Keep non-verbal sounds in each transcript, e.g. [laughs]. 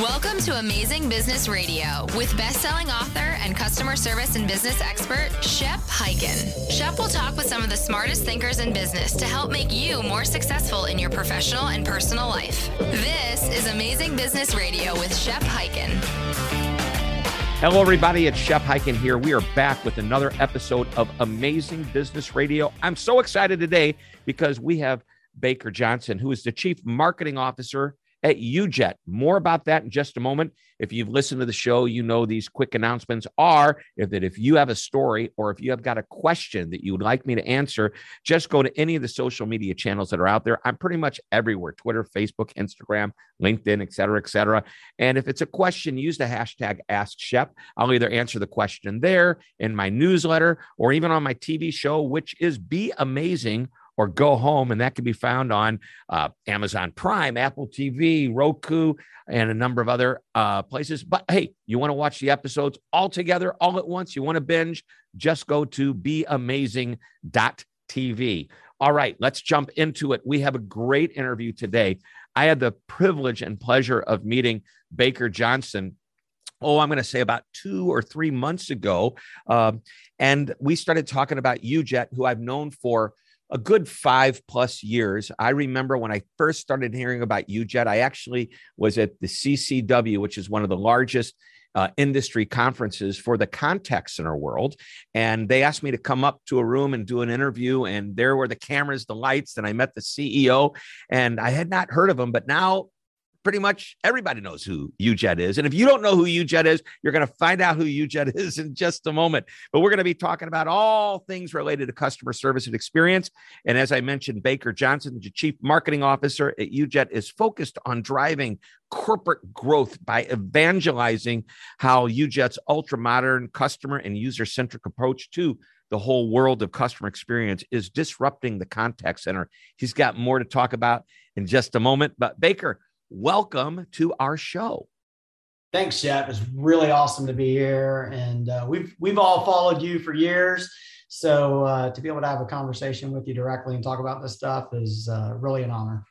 Welcome to Amazing Business Radio with best-selling author and customer service and business expert Shep Hyken. Shep will talk with some of the smartest thinkers in business to help make you more successful in your professional and personal life. This is Amazing Business Radio with Shep Hyken. Hello, everybody. It's Shep Hyken here. We are back with another episode of Amazing Business Radio. I'm so excited today because we have Baker Johnson, who is the Chief Marketing Officer at UJet. More about that in just a moment. If you've listened to the show, you know these quick announcements are if that if you have a story or if you have got a question that you would like me to answer, just go to any of the social media channels that are out there. I'm pretty much everywhere: Twitter, Facebook, Instagram, LinkedIn, et cetera, et cetera. And if it's a question, use the hashtag Ask Shep. I'll either answer the question there in my newsletter or even on my TV show, which is Be Amazing or Go Home, and that can be found on uh, Amazon Prime, Apple TV, Roku, and a number of other uh, places. But hey, you want to watch the episodes all together, all at once? You want to binge? Just go to beamazing.tv. All right, let's jump into it. We have a great interview today. I had the privilege and pleasure of meeting Baker Johnson oh, I'm going to say about two or three months ago. Um, and we started talking about UJet, who I've known for a good five plus years. I remember when I first started hearing about UJet, I actually was at the CCW, which is one of the largest uh, industry conferences for the contact center world. And they asked me to come up to a room and do an interview. And there were the cameras, the lights, and I met the CEO. And I had not heard of him, but now pretty much everybody knows who UJet is. And if you don't know who UJet is, you're going to find out who UJet [laughs] is in just a moment. But we're going to be talking about all things related to customer service and experience. And as I mentioned, Baker Johnson, the Chief Marketing Officer at UJet, is focused on driving corporate growth by evangelizing how UJet's ultra modern customer and user centric approach to the whole world of customer experience is disrupting the contact center. He's got more to talk about in just a moment. But Baker, welcome to our show. Thanks, Jeff. It's really awesome to be here, and uh, we've we've all followed you for years. So uh, to be able to have a conversation with you directly and talk about this stuff is uh, really an honor.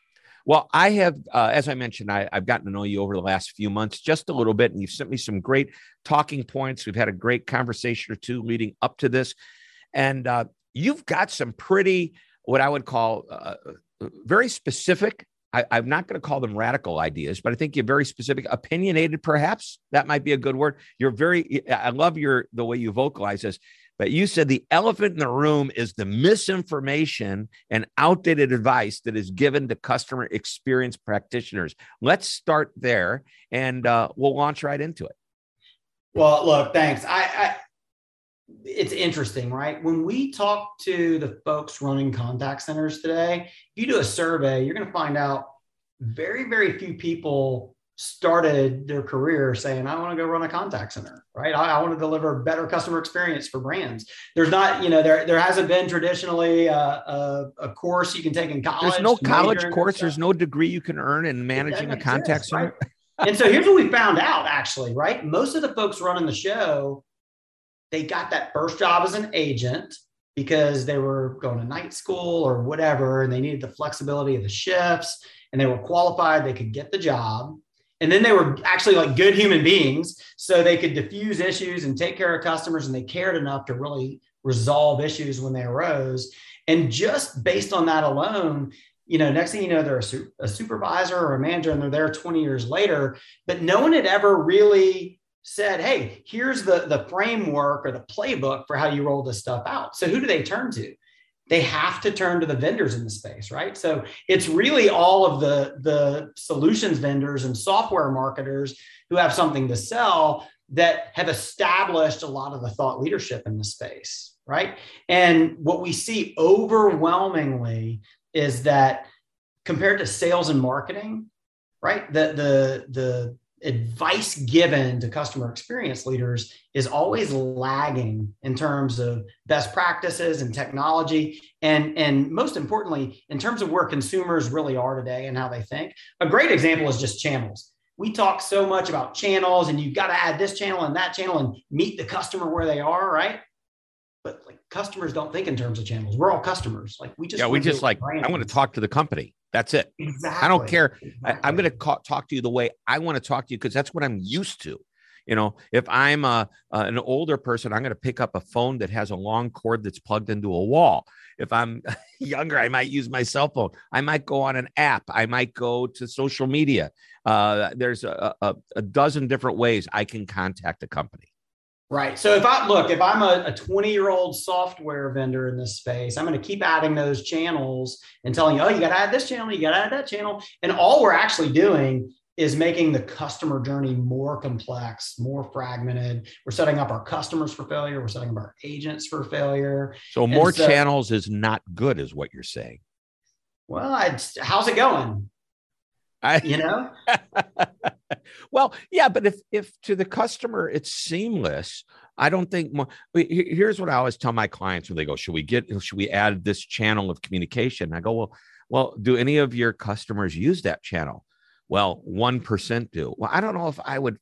Well, I have, uh, as I mentioned, I, have gotten to know you over the last few months just a little bit, and you've sent me some great talking points. We've had a great conversation or two leading up to this, and uh, you've got some pretty, what I would call, uh, very specific I, am not going to call them radical ideas, but I think you're very specific, opinionated, perhaps that might be a good word. You're very, I love your the way you vocalize this, but you said the elephant in the room is the misinformation and outdated advice that is given to customer experience practitioners. Let's start there, and uh, we'll launch right into it. Well, look, thanks. I, I it's interesting, right? When we talk to the folks running contact centers today, if you do a survey, you're going to find out very, very few people started their career saying, I want to go run a contact center, right? I, I want to deliver better customer experience for brands. There's not, you know, there, there hasn't been traditionally a, a, a course you can take in college. There's no college course. There's no degree you can earn in managing a contact center. Right? [laughs] and so here's what we found out actually, right? Most of the folks running the show they got that first job as an agent because they were going to night school or whatever, and they needed the flexibility of the shifts and they were qualified, they could get the job. And then they were actually like good human beings. So they could diffuse issues and take care of customers, and they cared enough to really resolve issues when they arose. And just based on that alone, you know, next thing you know, they're a, su- a supervisor or a manager and they're there 20 years later, but no one had ever really said, hey, here's the, the framework or the playbook for how you roll this stuff out. So who do they turn to? They have to turn to the vendors in the space, right? So it's really all of the, the solutions vendors and software marketers who have something to sell that have established a lot of the thought leadership in the space, right? And what we see overwhelmingly is that compared to sales and marketing, right? The the the advice given to customer experience leaders is always lagging in terms of best practices and technology. And and most importantly in terms of where consumers really are today and how they think a great example is just channels. We talk so much about channels and you've got to add this channel and that channel and meet the customer where they are right customers don't think in terms of channels we're all customers like we just yeah we just like i want to talk to the company that's it. Exactly. I don't care. Exactly. I, am going to talk to you the way I want to talk to you because that's what I'm used to. You know, if I'm a, uh, an older person, I'm going to pick up a phone that has a long cord that's plugged into a wall. If I'm [laughs] younger, I might use my cell phone. I might go on an app. I might go to social media. Uh, there's a, a, a dozen different ways I can contact a company. Right. So if I look, if I'm a 20 year old software vendor in this space, I'm going to keep adding those channels and telling you, oh, you got to add this channel, you got to add that channel. And all we're actually doing is making the customer journey more complex, more fragmented. We're setting up our customers for failure. We're setting up our agents for failure. So more so, channels is not good, is what you're saying. Well, I'd, how's it going? I, you know [laughs] [laughs] well yeah but if if to the customer it's seamless i don't think more here's what i always tell my clients when they go should we get should we add this channel of communication? I go well well do any of your customers use that channel? Well 1% do. Well i don't know if i would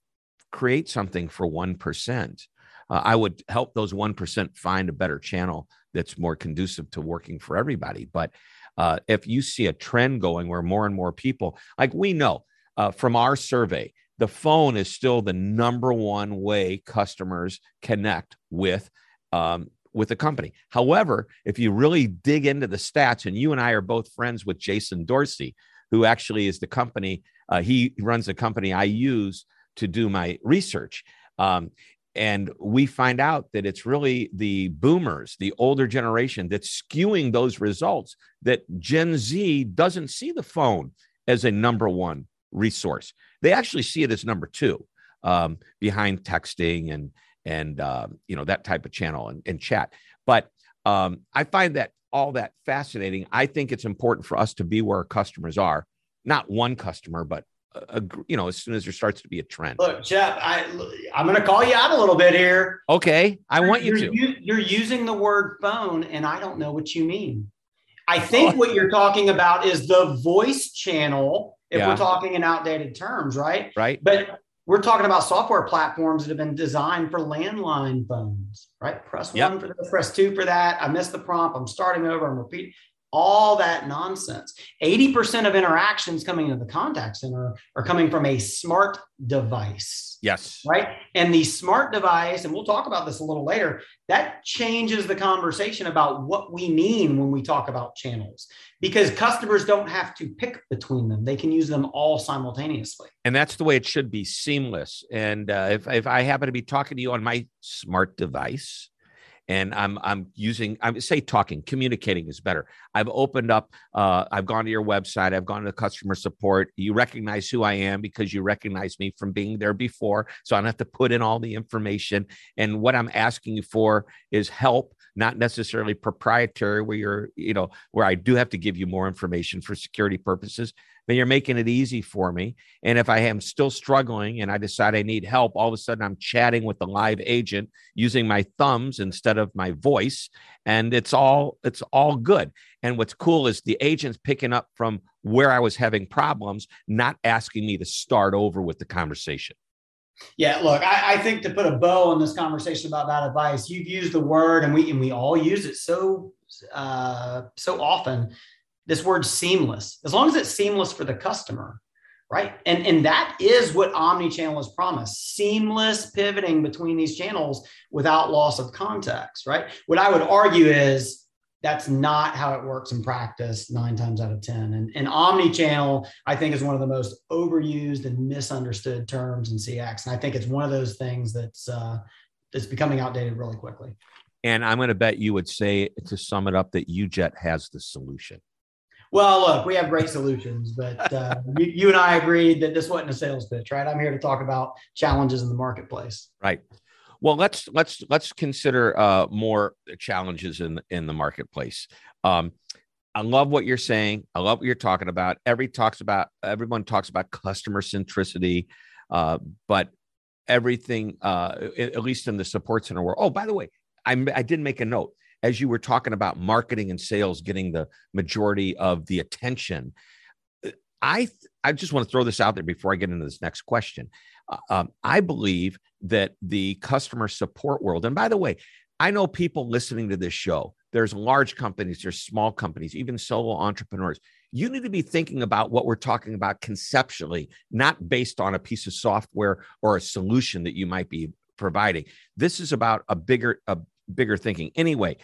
create something for 1% uh, i would help those 1% find a better channel that's more conducive to working for everybody. But uh, if you see a trend going where more and more people, like we know uh, from our survey, the phone is still the number one way customers connect with um, with the company. However, if you really dig into the stats, and you and I are both friends with Jason Dorsey, who actually is the company, uh, he runs the company I use to do my research. Um, and we find out that it's really the boomers, the older generation, that's skewing those results. That Gen Z doesn't see the phone as a number one resource; they actually see it as number two, um, behind texting and and uh, you know that type of channel and, and chat. But um, I find that all that fascinating. I think it's important for us to be where our customers are, not one customer, but a, you know, as soon as there starts to be a trend. Look, Jeff, I I'm going to call you out a little bit here. Okay, I want you you're, to. You're using the word phone, and I don't know what you mean. I think oh. what you're talking about is the voice channel. If yeah. we're talking in outdated terms, right? Right. But we're talking about software platforms that have been designed for landline phones, right? Press yep. one for this, press two for that. I missed the prompt. I'm starting over. I'm repeating all that nonsense. 80% of interactions coming into the contact center are coming from a smart device. Yes. Right. And the smart device, and we'll talk about this a little later, that changes the conversation about what we mean when we talk about channels because customers don't have to pick between them. They can use them all simultaneously. And that's the way it should be seamless. And uh, if, if I happen to be talking to you on my smart device, and I'm I'm using I say talking, communicating is better. I've opened up. Uh, I've gone to your website. I've gone to customer support. You recognize who I am because you recognize me from being there before. So I don't have to put in all the information. And what I'm asking you for is help, not necessarily proprietary. Where you're, you know, where I do have to give you more information for security purposes then you're making it easy for me. And if I am still struggling and I decide I need help, all of a sudden I'm chatting with the live agent using my thumbs instead of my voice. And it's all it's all good. And what's cool is the agent's picking up from where I was having problems, not asking me to start over with the conversation. Yeah, look, I, I, think to put a bow on this conversation about that advice, you've used the word, and we and we all use it so uh, so often this word seamless, as long as it's seamless for the customer, right? And, and that is what omni-channel has promised seamless pivoting between these channels without loss of context, right? What I would argue is that's not how it works in practice nine times out of 10. And, and omni-channel, I think, is one of the most overused and misunderstood terms in CX. And I think it's one of those things that's uh, that's becoming outdated really quickly. And I'm going to bet you would say, to sum it up, that UJET has the solution. Well, look, we have great solutions, but uh, you, you, and I agreed that this wasn't a sales pitch, right? I'm here to talk about challenges in the marketplace. Right. Well, let's let's let's consider uh, more challenges in in the marketplace. Um, I love what you're saying. I love what you're talking about. Every talks about everyone talks about customer centricity. Uh, but everything, uh, at least in the support center world. Oh, by the way, I, I did make a note as you were talking about marketing and sales getting the majority of the attention. I I just want to throw this out there before I get into this next question. Uh, um, I believe that the customer support world, and by the way, I know people listening to this show. There's large companies, there's small companies, even solo entrepreneurs. You need to be thinking about what we're talking about conceptually, not based on a piece of software or a solution that you might be providing. This is about a bigger, a bigger thinking. Anyway,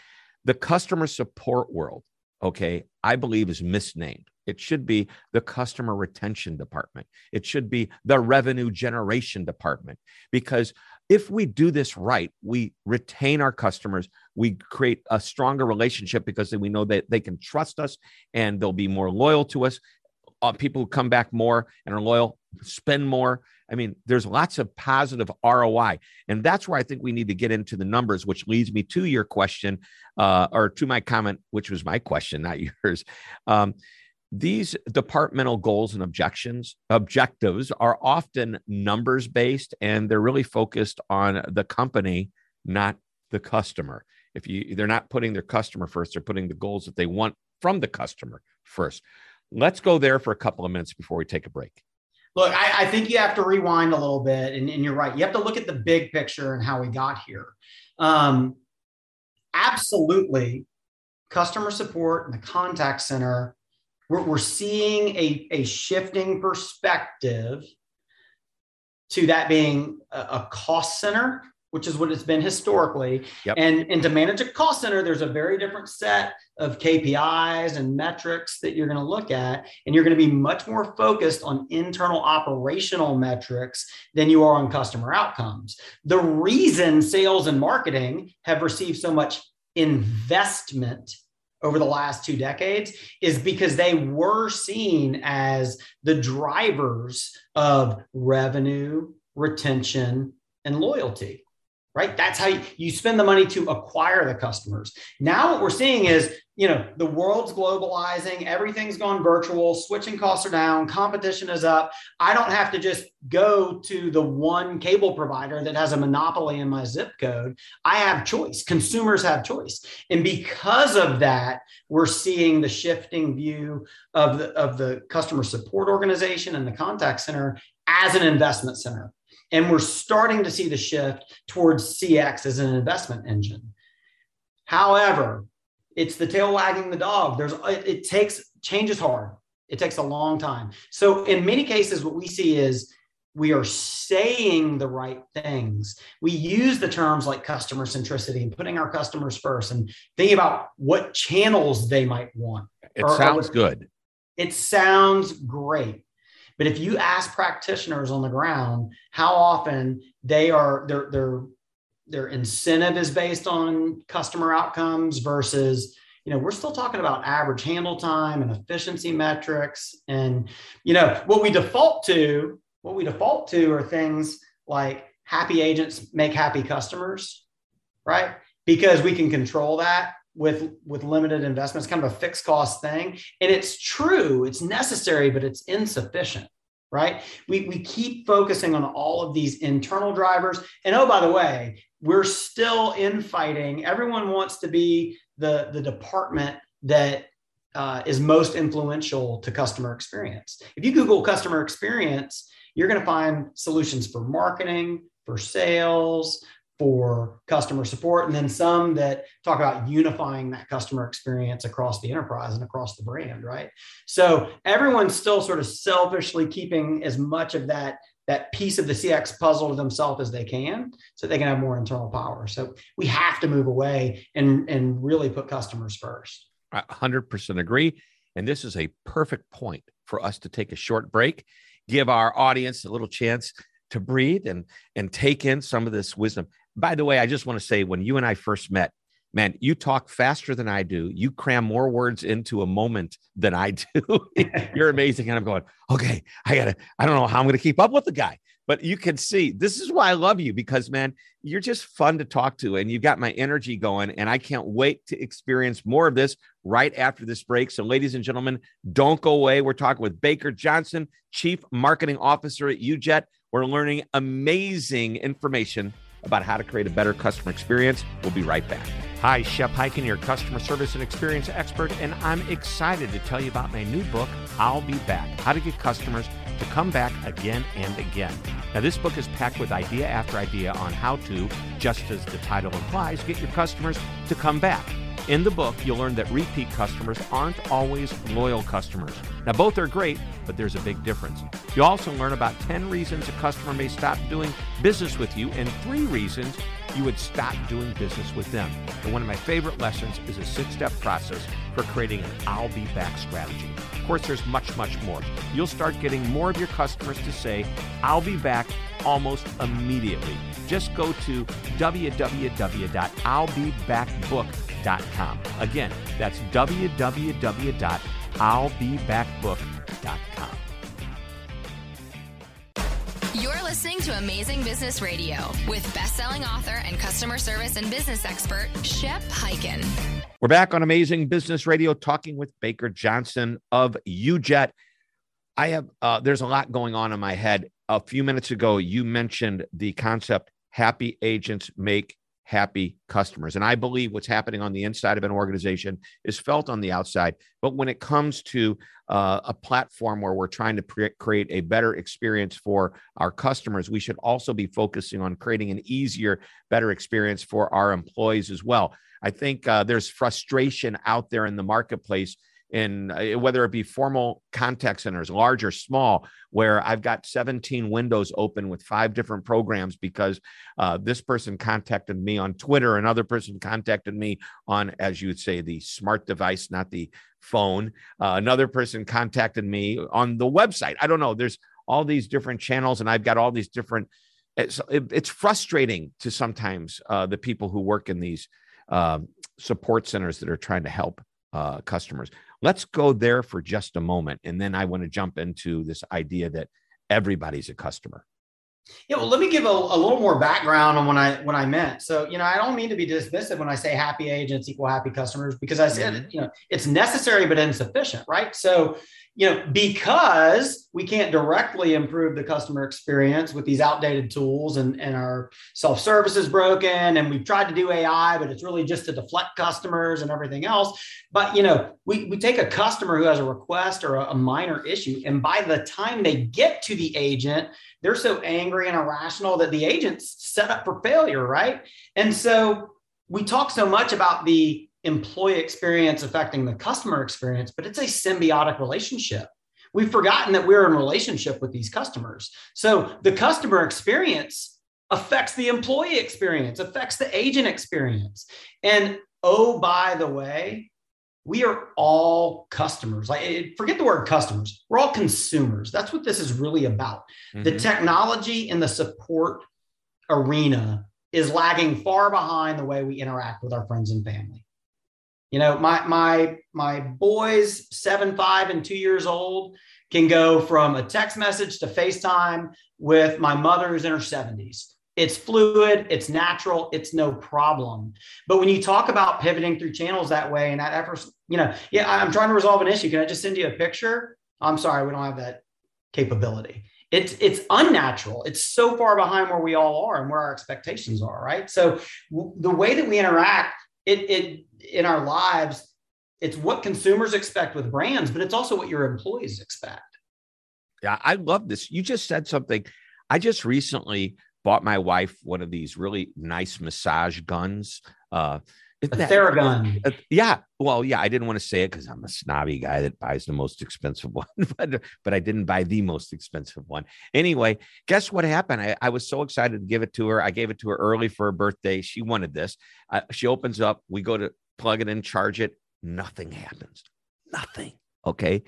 the customer support world, okay, I believe is misnamed. It should be the customer retention department. It should be the revenue generation department. Because if we do this right, we retain our customers, we create a stronger relationship because we know that they can trust us and they'll be more loyal to us. Uh, people who come back more and are loyal spend more. I mean, there's lots of positive ROI. And that's where I think we need to get into the numbers, which leads me to your question uh, or to my comment, which was my question, not [laughs] yours. Um, these departmental goals and objections objectives are often numbers based and they're really focused on the company not the customer if you they're not putting their customer first they're putting the goals that they want from the customer first let's go there for a couple of minutes before we take a break Look, I, I, think you have to rewind a little bit, and, and, you're right. You have to look at the big picture and how we got here. Um, absolutely, customer support and the contact center, we're, we're seeing a, a shifting perspective to that being a, a cost center which is what it's been historically. Yep. And, and to manage a cost center, there's a very different set of KPIs and metrics that you're going to look at. And you're going to be much more focused on internal operational metrics than you are on customer outcomes. The reason sales and marketing have received so much investment over the last two decades is because they were seen as the drivers of revenue, retention, and loyalty right? That's how you, you spend the money to acquire the customers. Now, what we're seeing is, you know, the world's globalizing, everything's gone virtual, switching costs are down, competition is up. I don't have to just go to the one cable provider that has a monopoly in my zip code. I have choice. Consumers have choice. And because of that, we're seeing the shifting view of the, of the customer support organization and the contact center as an investment center and we're starting to see the shift towards CX as an investment engine. However, it's the tail wagging the dog. There's it takes change is hard. It takes a long time. So in many cases, what we see is we are saying the right things. We use the terms like customer centricity and putting our customers first and thinking about what channels they might want. It or, sounds or, good. It sounds great. But if you ask practitioners on the ground how often they are their their their incentive is based on customer outcomes versus you know we're still talking about average handle time and efficiency metrics. And you know what we default to what we default to are things like happy agents make happy customers right? Because we can control that with with limited investments kind of a fixed cost thing. And it's true it's necessary but it's insufficient right? We, we keep focusing on all of these internal drivers. And oh by the way we're still infighting. Everyone wants to be the the department that uh, is most influential to customer experience. If you google customer experience you're going to find solutions for marketing for sales for customer support, and then some that talk about unifying that customer experience across the enterprise and across the brand, right? So everyone's still sort of selfishly keeping as much of that that piece of the CX puzzle to themselves as they can so they can have more internal power. So we have to move away and, and really put customers first. I 100% agree. And this is a perfect point for us to take a short break, give our audience a little chance to breathe and and take in some of this wisdom. By the way, I just want to say when you and I first met, man, you talk faster than I do. You cram more words into a moment than I do. [laughs] You're amazing. And I'm going, okay, I gotta, I don't know how I'm gonna keep up with the guy. But you can see this is why I love you because man, you're just fun to talk to and you've got my energy going. And I can't wait to experience more of this right after this break. So, ladies and gentlemen, don't go away. We're talking with Baker Johnson, Chief Marketing Officer at UJet. We're learning amazing information about how to create a better customer experience. We'll be right back. Hi, Shep Hyken, your customer service and experience expert, and I'm excited to tell you about my new book, I'll Be Back How to Get Customers to Come Back Again and Again. Now, this book is packed with idea after idea on how to, just as the title implies, get your customers to come back. In the book, you'll learn that repeat customers aren't always loyal customers. Now, both are great, but there's a big difference. You'll also learn about 10 reasons a customer may stop doing business with you and three reasons you would stop doing business with them. And one of my favorite lessons is a six step process for creating an I'll be back strategy. Of course, there's much, much more. You'll start getting more of your customers to say, I'll be back almost immediately. Just go to www.illbebackbook.com. Again, that's www.illbebackbook.com. You're listening to Amazing Business Radio with best-selling author and customer service and business expert Shep Hyken. We're back on Amazing Business Radio talking with Baker Johnson of UJet. I have uh, there's a lot going on in my head. A few minutes ago, you mentioned the concept happy agents make happy customers. And I believe what's happening on the inside of an organization is felt on the outside. But when it comes to uh, a platform where we're trying to pre- create a better experience for our customers, we should also be focusing on creating an easier, better experience for our employees as well. I think uh, there's frustration out there in the marketplace in uh, whether it be formal contact centers, large or small, where I've got 17 windows open with five different programs because uh, this person contacted me on Twitter, another person contacted me on, as you would say, the smart device, not the phone. Uh, another person contacted me on the website. I don't know. There's all these different channels, and I've got all these different. It's, it's frustrating to sometimes uh, the people who work in these um, support centers that are trying to help uh, customers. Let's go there for just a moment. And then I want to jump into this idea that everybody's a customer. Yeah, well, let me give a, a, little more background on what I what I meant. So, you know, I don't mean to be dismissive when I say happy agents equal happy customers because I said, mm-hmm. you know, it's necessary but insufficient, right? So, you know, because we can't directly improve the customer experience with these outdated tools and, and our self-service is broken and we've tried to do AI, but it's really just to deflect customers and everything else. But, you know, we, we take a customer who has a request or a, a minor issue, and by the time they get to the agent, they're so angry and irrational that the agent's set up for failure, right? And so we talk so much about the employee experience affecting the customer experience, but it's a symbiotic relationship. We've forgotten that we're in relationship with these customers. So the customer experience affects the employee experience, affects the agent experience. And oh, by the way, we are all customers. Like forget the word customers. We're all consumers. That's what this is really about. Mm-hmm. The technology and the support arena is lagging far behind the way we interact with our friends and family. You know, my my my boys, seven, five, and two years old, can go from a text message to FaceTime with my mother who's in her 70s. It's fluid, it's natural, it's no problem. But when you talk about pivoting through channels that way and that effort, you know, yeah, I'm trying to resolve an issue. Can I just send you a picture? I'm sorry, we don't have that capability. It's it's unnatural. It's so far behind where we all are and where our expectations are, right? So w- the way that we interact it, it in our lives, it's what consumers expect with brands, but it's also what your employees expect. Yeah, I love this. You just said something. I just recently bought my wife one of these really nice massage guns. Uh, a Theragun. Uh, yeah. Well, yeah, I didn't want to say it because I'm a snobby guy that buys the most expensive [laughs] one, but, but I didn't buy the most expensive one. Anyway, guess what happened? I, I was so excited to give it to her. I gave it to her early for her birthday. She wanted this. Uh, she opens up. We go to plug it in, charge it. Nothing happens. Nothing. Okay.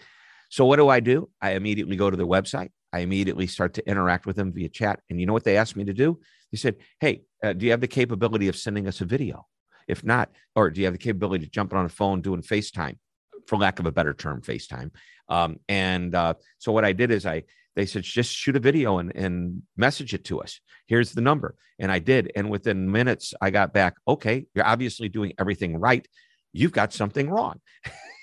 So what do I do? I immediately go to their website. I immediately start to interact with them via chat. And you know what they asked me to do? They said, Hey, uh, do you have the capability of sending us a video? If not, or do you have the capability to jump on a phone doing FaceTime, for lack of a better term, FaceTime? Um, and uh, so what I did is I they said just shoot a video and, and message it to us. Here's the number, and I did. And within minutes, I got back. Okay, you're obviously doing everything right. You've got something wrong. [laughs]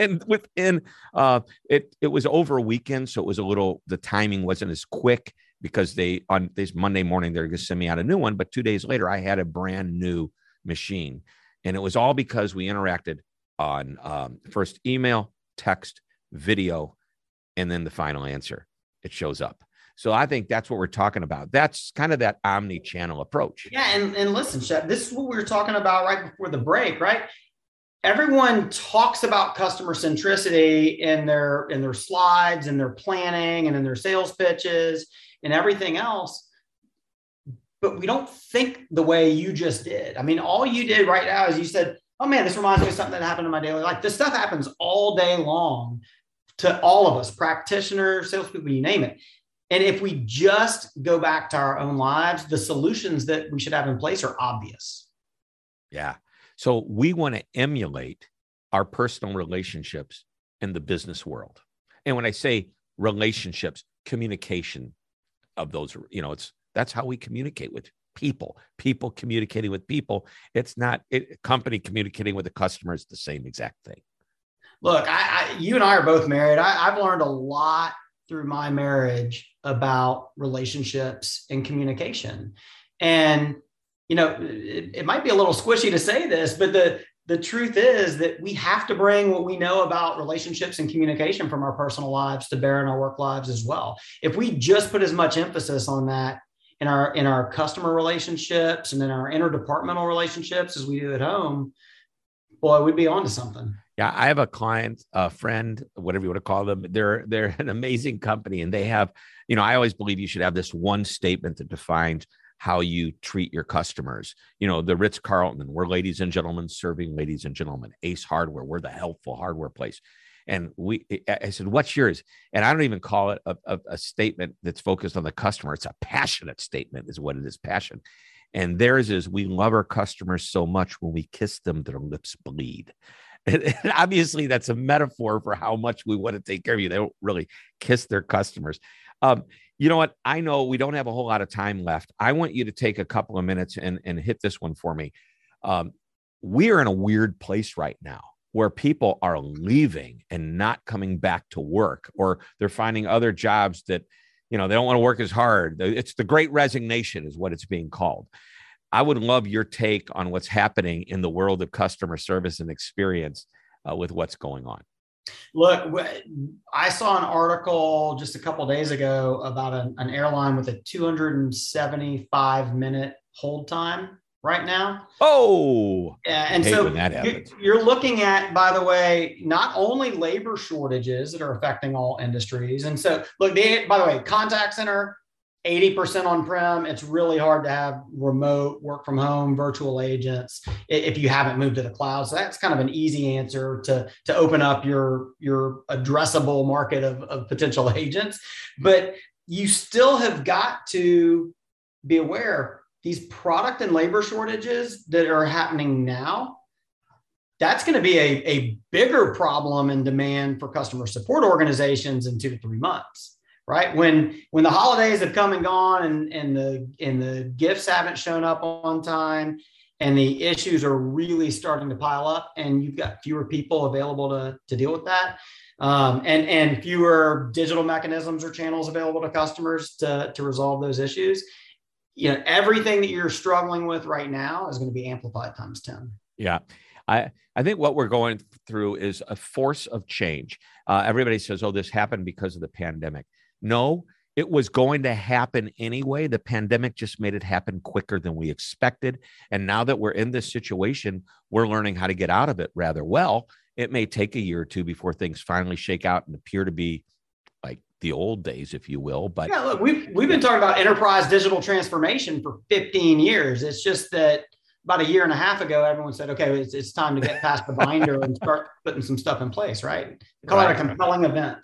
and within uh, it, it was over a weekend, so it was a little. The timing wasn't as quick because they on this Monday morning they're going to send me out a new one, but two days later I had a brand new machine, and it was all because we interacted on um, first email, text, video, and then the final answer. It shows up. So I think that's what we're talking about. That's kind of that omni-channel approach. Yeah, and, and listen, Shep, this is what we were talking about right before the break, right? Everyone talks about customer centricity in their in their slides and their planning and in their sales pitches and everything else. But we don't think the way you just did. I mean, all you did right now is you said, Oh man, this reminds me of something that happened in my daily life. This stuff happens all day long to all of us, practitioners, salespeople, you name it. And if we just go back to our own lives, the solutions that we should have in place are obvious. Yeah. So we want to emulate our personal relationships in the business world. And when I say relationships, communication of those, you know, it's that's how we communicate with people. People communicating with people. It's not it, company communicating with the customer is the same exact thing. Look, I, I you and I are both married. I, I've learned a lot through my marriage about relationships and communication. And, you know, it, it, might be a little squishy to say this, but the, the truth is that we have to bring what we know about relationships and communication from our personal lives to bear in our work lives as well. If we just put as much emphasis on that in our in our customer relationships and in our interdepartmental relationships as we do at home, boy, we'd be onto something. Yeah, I have a client, a friend, whatever you want to call them. They're they're an amazing company, and they have, you know, I always believe you should have this one statement that defines how you treat your customers. You know, the Ritz Carlton, we're ladies and gentlemen serving ladies and gentlemen. Ace Hardware, we're the helpful hardware place. And we, I said, what's yours? And I don't even call it a, a, a statement that's focused on the customer. It's a passionate statement, is what it is. Passion. And theirs is we love our customers so much when we kiss them, their lips bleed. [laughs] And, obviously, that's a metaphor for how much we want to take care of you. They don't really kiss their customers. Um, you know what? I know we don't have a whole lot of time left. I want you to take a couple of minutes and, and hit this one for me. Um, we are in a weird place right now where people are leaving and not coming back to work, or they're finding other jobs that, you know, they don't want to work as hard. It's the great resignation, is what it's being called. I would love your take on what's happening in the world of customer service and experience uh, with what's going on. Look, I saw an article just a couple days ago about an, an airline with a 275 minute hold time right now. Oh, yeah, and so you're looking at, by the way, not only labor shortages that are affecting all industries, and so look, the, by the way, contact center 80% on prem it's really hard to have remote work from home virtual agents if you haven't moved to the cloud. So that's kind of an easy answer to to open up your your addressable market of, of potential [laughs] agents. But you still have got to be aware these product and labor shortages that are happening now that's going to be a, a bigger problem in demand for customer support organizations in two to three months right? When when the holidays have come and gone and, and the and the gifts haven't shown up on time and the issues are really starting to pile up and you've got fewer people available to, to deal with that. Um, and, and fewer digital mechanisms or channels available to customers to, to resolve those issues. You know, everything that you're struggling with right now is going to be amplified times 10. Yeah. I, I think what we're going through is a force of change. Uh, everybody says, oh, this happened because of the pandemic. No, it was going to happen anyway. The pandemic just made it happen quicker than we expected. And now that we're in this situation, we're learning how to get out of it rather well. It may take a year or two before things finally shake out and appear to be like the old days, if you will. But yeah, look, we've we've been talking about enterprise digital transformation for 15 years. It's just that about a year and a half ago, everyone said, okay, it's, it's time to get past the binder and start putting some stuff in place, right? Call right. it a compelling event.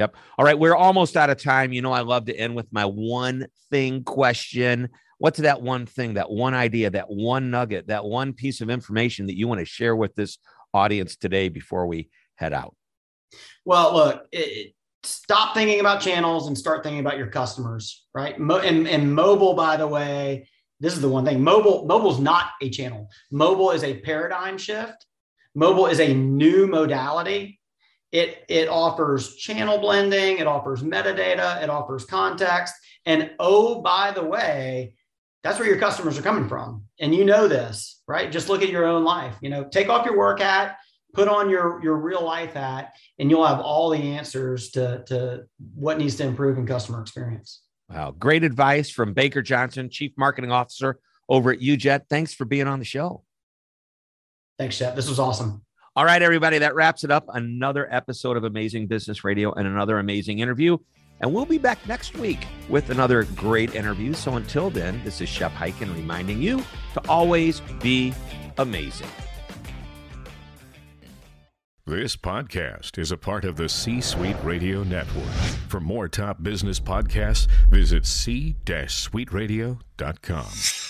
Yep. All right. We're almost out of time. You know, I love to end with my one thing question. What's that one thing, that one idea, that one nugget, that one piece of information that you want to share with this audience today before we head out? Well, look, it, stop thinking about channels and start thinking about your customers, right? Mo- and, and mobile, by the way, this is the one thing mobile mobile is not a channel mobile is a paradigm shift mobile is a new modality It, it offers channel blending, it offers metadata, it offers context. And oh, by the way, that's where your customers are coming from. And you know this, right? Just look at your own life. You know, take off your work hat, put on your, your real life hat, and you'll have all the answers to, to what needs to improve in customer experience. Wow. Great advice from Baker Johnson, Chief Marketing Officer over at UJET. Thanks for being on the show. Thanks, Shep. This was awesome. All right, everybody, that wraps it up. Another episode of Amazing Business Radio and another amazing interview. And we'll be back next week with another great interview. So until then, this is Shep Hyken reminding you to always be amazing. This podcast is a part of the C Suite Radio Network. For more top business podcasts, visit c-suiteradio.com.